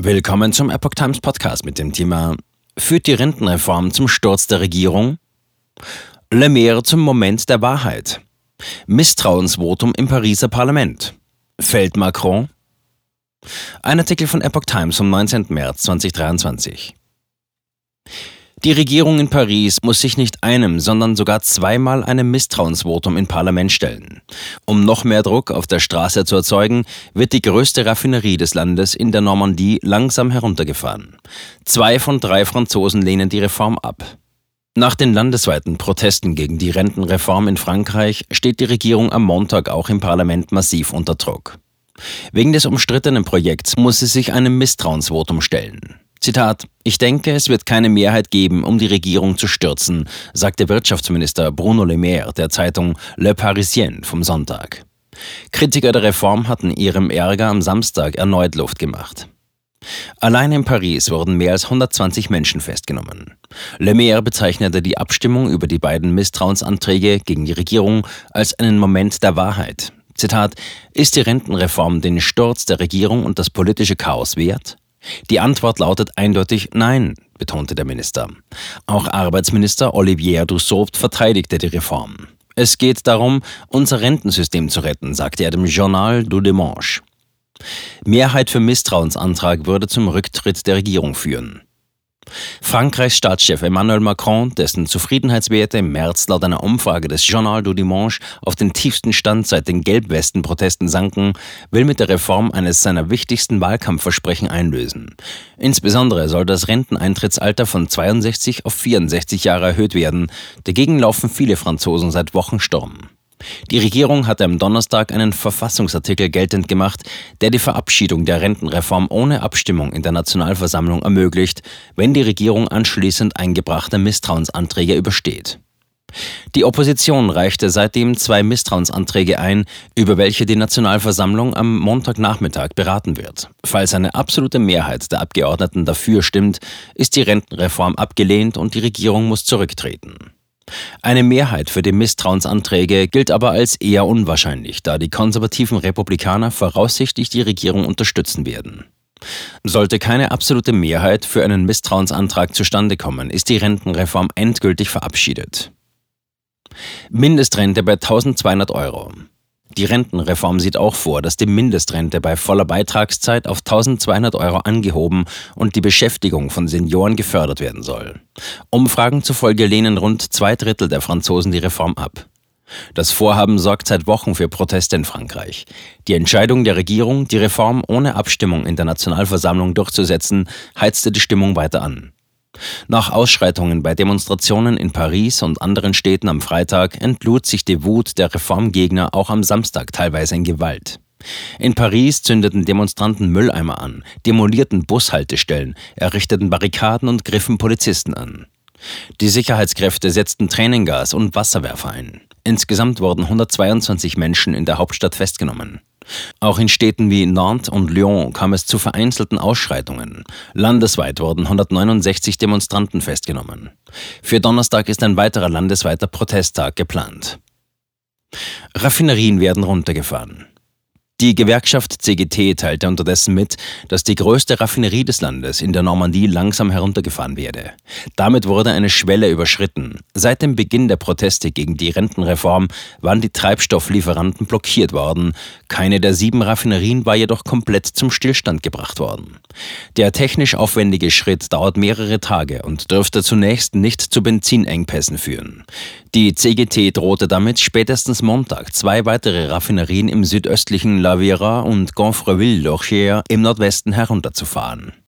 Willkommen zum Epoch Times Podcast mit dem Thema Führt die Rentenreform zum Sturz der Regierung? Le Maire zum Moment der Wahrheit. Misstrauensvotum im Pariser Parlament. Fällt Macron? Ein Artikel von Epoch Times vom 19. März 2023. Die Regierung in Paris muss sich nicht einem, sondern sogar zweimal einem Misstrauensvotum im Parlament stellen. Um noch mehr Druck auf der Straße zu erzeugen, wird die größte Raffinerie des Landes in der Normandie langsam heruntergefahren. Zwei von drei Franzosen lehnen die Reform ab. Nach den landesweiten Protesten gegen die Rentenreform in Frankreich steht die Regierung am Montag auch im Parlament massiv unter Druck. Wegen des umstrittenen Projekts muss sie sich einem Misstrauensvotum stellen. Zitat, ich denke, es wird keine Mehrheit geben, um die Regierung zu stürzen, sagte Wirtschaftsminister Bruno Le Maire der Zeitung Le Parisien vom Sonntag. Kritiker der Reform hatten ihrem Ärger am Samstag erneut Luft gemacht. Allein in Paris wurden mehr als 120 Menschen festgenommen. Le Maire bezeichnete die Abstimmung über die beiden Misstrauensanträge gegen die Regierung als einen Moment der Wahrheit. Zitat, ist die Rentenreform den Sturz der Regierung und das politische Chaos wert? Die Antwort lautet eindeutig Nein, betonte der Minister. Auch Arbeitsminister Olivier Dussopt verteidigte die Reform. Es geht darum, unser Rentensystem zu retten, sagte er dem Journal du Dimanche. Mehrheit für Misstrauensantrag würde zum Rücktritt der Regierung führen. Frankreichs Staatschef Emmanuel Macron, dessen Zufriedenheitswerte im März laut einer Umfrage des Journal du Dimanche auf den tiefsten Stand seit den Gelbwesten-Protesten sanken, will mit der Reform eines seiner wichtigsten Wahlkampfversprechen einlösen. Insbesondere soll das Renteneintrittsalter von 62 auf 64 Jahre erhöht werden. Dagegen laufen viele Franzosen seit Wochen Sturm. Die Regierung hatte am Donnerstag einen Verfassungsartikel geltend gemacht, der die Verabschiedung der Rentenreform ohne Abstimmung in der Nationalversammlung ermöglicht, wenn die Regierung anschließend eingebrachte Misstrauensanträge übersteht. Die Opposition reichte seitdem zwei Misstrauensanträge ein, über welche die Nationalversammlung am Montagnachmittag beraten wird. Falls eine absolute Mehrheit der Abgeordneten dafür stimmt, ist die Rentenreform abgelehnt und die Regierung muss zurücktreten. Eine Mehrheit für die Misstrauensanträge gilt aber als eher unwahrscheinlich, da die konservativen Republikaner voraussichtlich die Regierung unterstützen werden. Sollte keine absolute Mehrheit für einen Misstrauensantrag zustande kommen, ist die Rentenreform endgültig verabschiedet. Mindestrente bei 1200 Euro. Die Rentenreform sieht auch vor, dass die Mindestrente bei voller Beitragszeit auf 1200 Euro angehoben und die Beschäftigung von Senioren gefördert werden soll. Umfragen zufolge lehnen rund zwei Drittel der Franzosen die Reform ab. Das Vorhaben sorgt seit Wochen für Proteste in Frankreich. Die Entscheidung der Regierung, die Reform ohne Abstimmung in der Nationalversammlung durchzusetzen, heizte die Stimmung weiter an. Nach Ausschreitungen bei Demonstrationen in Paris und anderen Städten am Freitag entlud sich die Wut der Reformgegner auch am Samstag teilweise in Gewalt. In Paris zündeten Demonstranten Mülleimer an, demolierten Bushaltestellen, errichteten Barrikaden und griffen Polizisten an. Die Sicherheitskräfte setzten Tränengas und Wasserwerfer ein. Insgesamt wurden 122 Menschen in der Hauptstadt festgenommen. Auch in Städten wie Nantes und Lyon kam es zu vereinzelten Ausschreitungen. Landesweit wurden 169 Demonstranten festgenommen. Für Donnerstag ist ein weiterer landesweiter Protesttag geplant. Raffinerien werden runtergefahren. Die Gewerkschaft CGT teilte unterdessen mit, dass die größte Raffinerie des Landes in der Normandie langsam heruntergefahren werde. Damit wurde eine Schwelle überschritten. Seit dem Beginn der Proteste gegen die Rentenreform waren die Treibstofflieferanten blockiert worden. Keine der sieben Raffinerien war jedoch komplett zum Stillstand gebracht worden. Der technisch aufwendige Schritt dauert mehrere Tage und dürfte zunächst nicht zu Benzinengpässen führen. Die CGT drohte damit, spätestens Montag zwei weitere Raffinerien im südöstlichen La Viera und Gonfreville-Lorchier im Nordwesten herunterzufahren.